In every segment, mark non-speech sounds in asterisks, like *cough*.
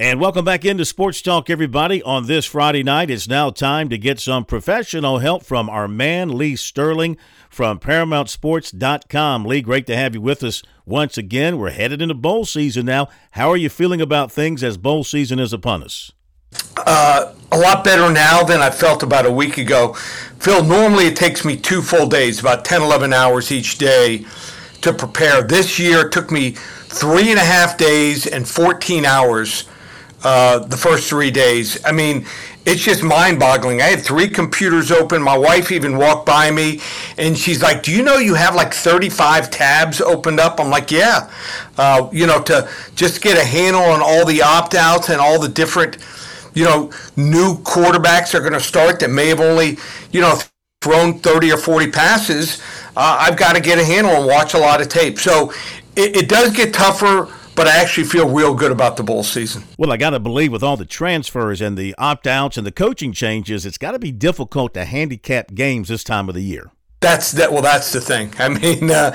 And welcome back into Sports Talk, everybody. On this Friday night, it's now time to get some professional help from our man, Lee Sterling from ParamountSports.com. Lee, great to have you with us once again. We're headed into bowl season now. How are you feeling about things as bowl season is upon us? Uh, a lot better now than I felt about a week ago. Phil, normally it takes me two full days, about 10, 11 hours each day to prepare. This year it took me three and a half days and 14 hours uh, the first three days. I mean, it's just mind boggling. I had three computers open. My wife even walked by me and she's like, Do you know you have like 35 tabs opened up? I'm like, Yeah. Uh, you know, to just get a handle on all the opt outs and all the different, you know, new quarterbacks are going to start that may have only, you know, thrown 30 or 40 passes. Uh, I've got to get a handle and watch a lot of tape. So it, it does get tougher but I actually feel real good about the bowl season. Well, I got to believe with all the transfers and the opt outs and the coaching changes, it's got to be difficult to handicap games this time of the year. That's that. Well, that's the thing. I *laughs* mean, uh,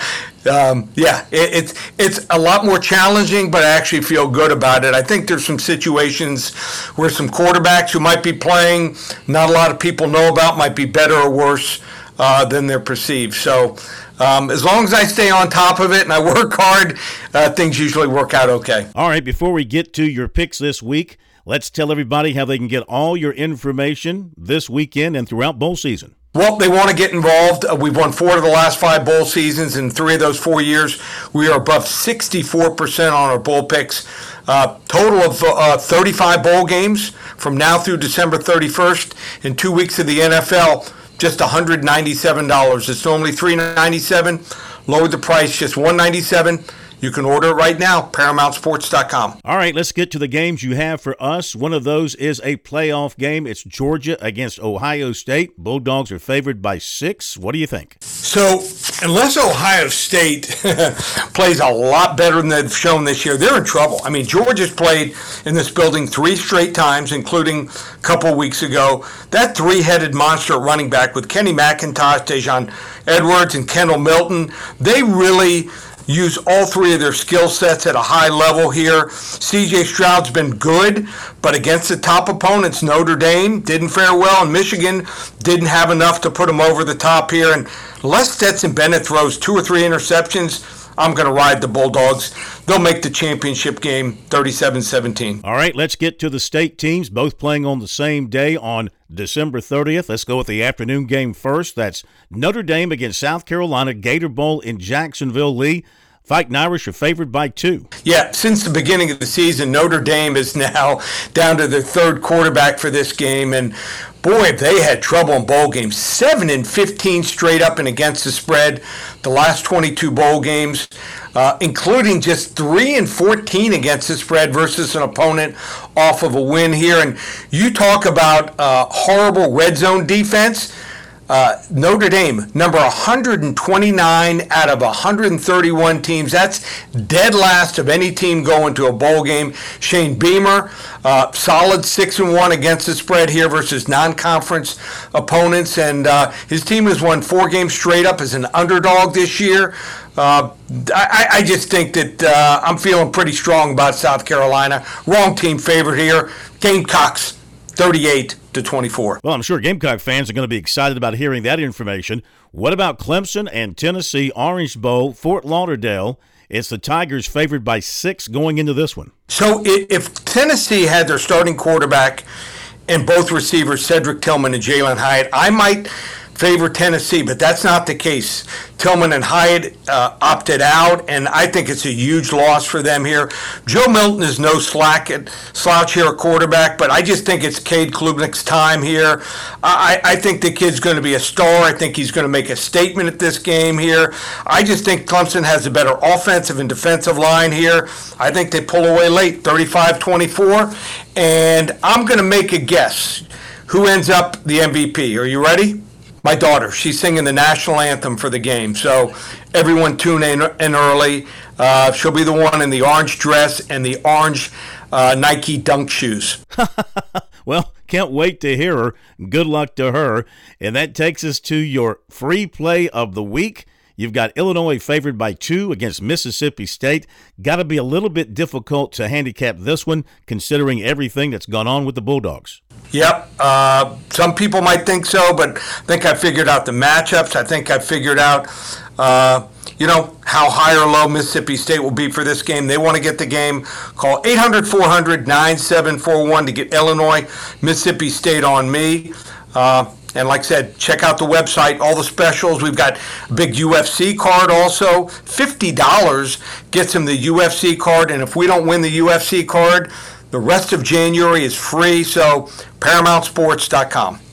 um, yeah, it, it's it's a lot more challenging, but I actually feel good about it. I think there's some situations where some quarterbacks who might be playing, not a lot of people know about, might be better or worse uh, than they're perceived. So um, as long as I stay on top of it and I work hard, uh, things usually work out okay. All right, before we get to your picks this week, let's tell everybody how they can get all your information this weekend and throughout bowl season. Well, they want to get involved. Uh, we've won four of the last five bowl seasons. In three of those four years, we are above 64% on our bowl picks. Uh, total of uh, 35 bowl games from now through December 31st in two weeks of the NFL just $197. It's normally $397. Lowered the price, just 197. You can order it right now, ParamountSports.com. All right, let's get to the games you have for us. One of those is a playoff game. It's Georgia against Ohio State. Bulldogs are favored by six. What do you think? So, unless Ohio State *laughs* plays a lot better than they've shown this year, they're in trouble. I mean, Georgia's played in this building three straight times, including a couple weeks ago. That three headed monster running back with Kenny McIntosh, Daijun Edwards, and Kendall Milton, they really use all three of their skill sets at a high level here. CJ Stroud's been good, but against the top opponents, Notre Dame didn't fare well, and Michigan didn't have enough to put them over the top here. And unless Stetson Bennett throws two or three interceptions, I'm going to ride the Bulldogs. They'll make the championship game 37 17. All right, let's get to the state teams, both playing on the same day on December 30th. Let's go with the afternoon game first. That's Notre Dame against South Carolina, Gator Bowl in Jacksonville, Lee. Fighting Irish are favored by two. Yeah, since the beginning of the season, Notre Dame is now *laughs* down to their third quarterback for this game. And boy, they had trouble in bowl games. 7 and 15 straight up and against the spread the last 22 bowl games, uh, including just 3 and 14 against the spread versus an opponent off of a win here. And you talk about uh, horrible red zone defense. Uh, Notre Dame, number 129 out of 131 teams. That's dead last of any team going to a bowl game. Shane Beamer, uh, solid six and one against the spread here versus non-conference opponents, and uh, his team has won four games straight up as an underdog this year. Uh, I, I, just think that uh, I'm feeling pretty strong about South Carolina. Wrong team favorite here. Gamecocks, 38 to 24. Well, I'm sure Gamecock fans are going to be excited about hearing that information. What about Clemson and Tennessee Orange Bowl, Fort Lauderdale? It's the Tigers favored by six going into this one. So if Tennessee had their starting quarterback and both receivers, Cedric Tillman and Jalin Hyatt, I might favor Tennessee, but that's not the case. Tillman and Hyatt uh, opted out, and I think it's a huge loss for them here. Joe Milton is no slack at slouch here quarterback, but I just think it's Cade Klubnik's time here. I, I think the kid's going to be a star. I think he's going to make a statement at this game here. I just think Clemson has a better offensive and defensive line here. I think they pull away late, 35-24, and I'm going to make a guess. Who ends up the MVP? Are you ready? My daughter. She's singing the national anthem for the game. So everyone tune in, in early. Uh, she'll be the one in the orange dress and the orange uh, Nike dunk shoes. *laughs* well, can't wait to hear her. Good luck to her. And that takes us to your free play of the week. You've got Illinois favored by two against Mississippi State. Got to be a little bit difficult to handicap this one, considering everything that's gone on with the Bulldogs. Yep. Uh, some people might think so, but I think I figured out the matchups. I think I figured out, uh, you know, how high or low Mississippi State will be for this game. They want to get the game. Call 800 400 9741 to get Illinois, Mississippi State on me. Uh, and like I said, check out the website, all the specials. We've got a big UFC card also. $50 gets him the UFC card. And if we don't win the UFC card, the rest of January is free. So, ParamountSports.com.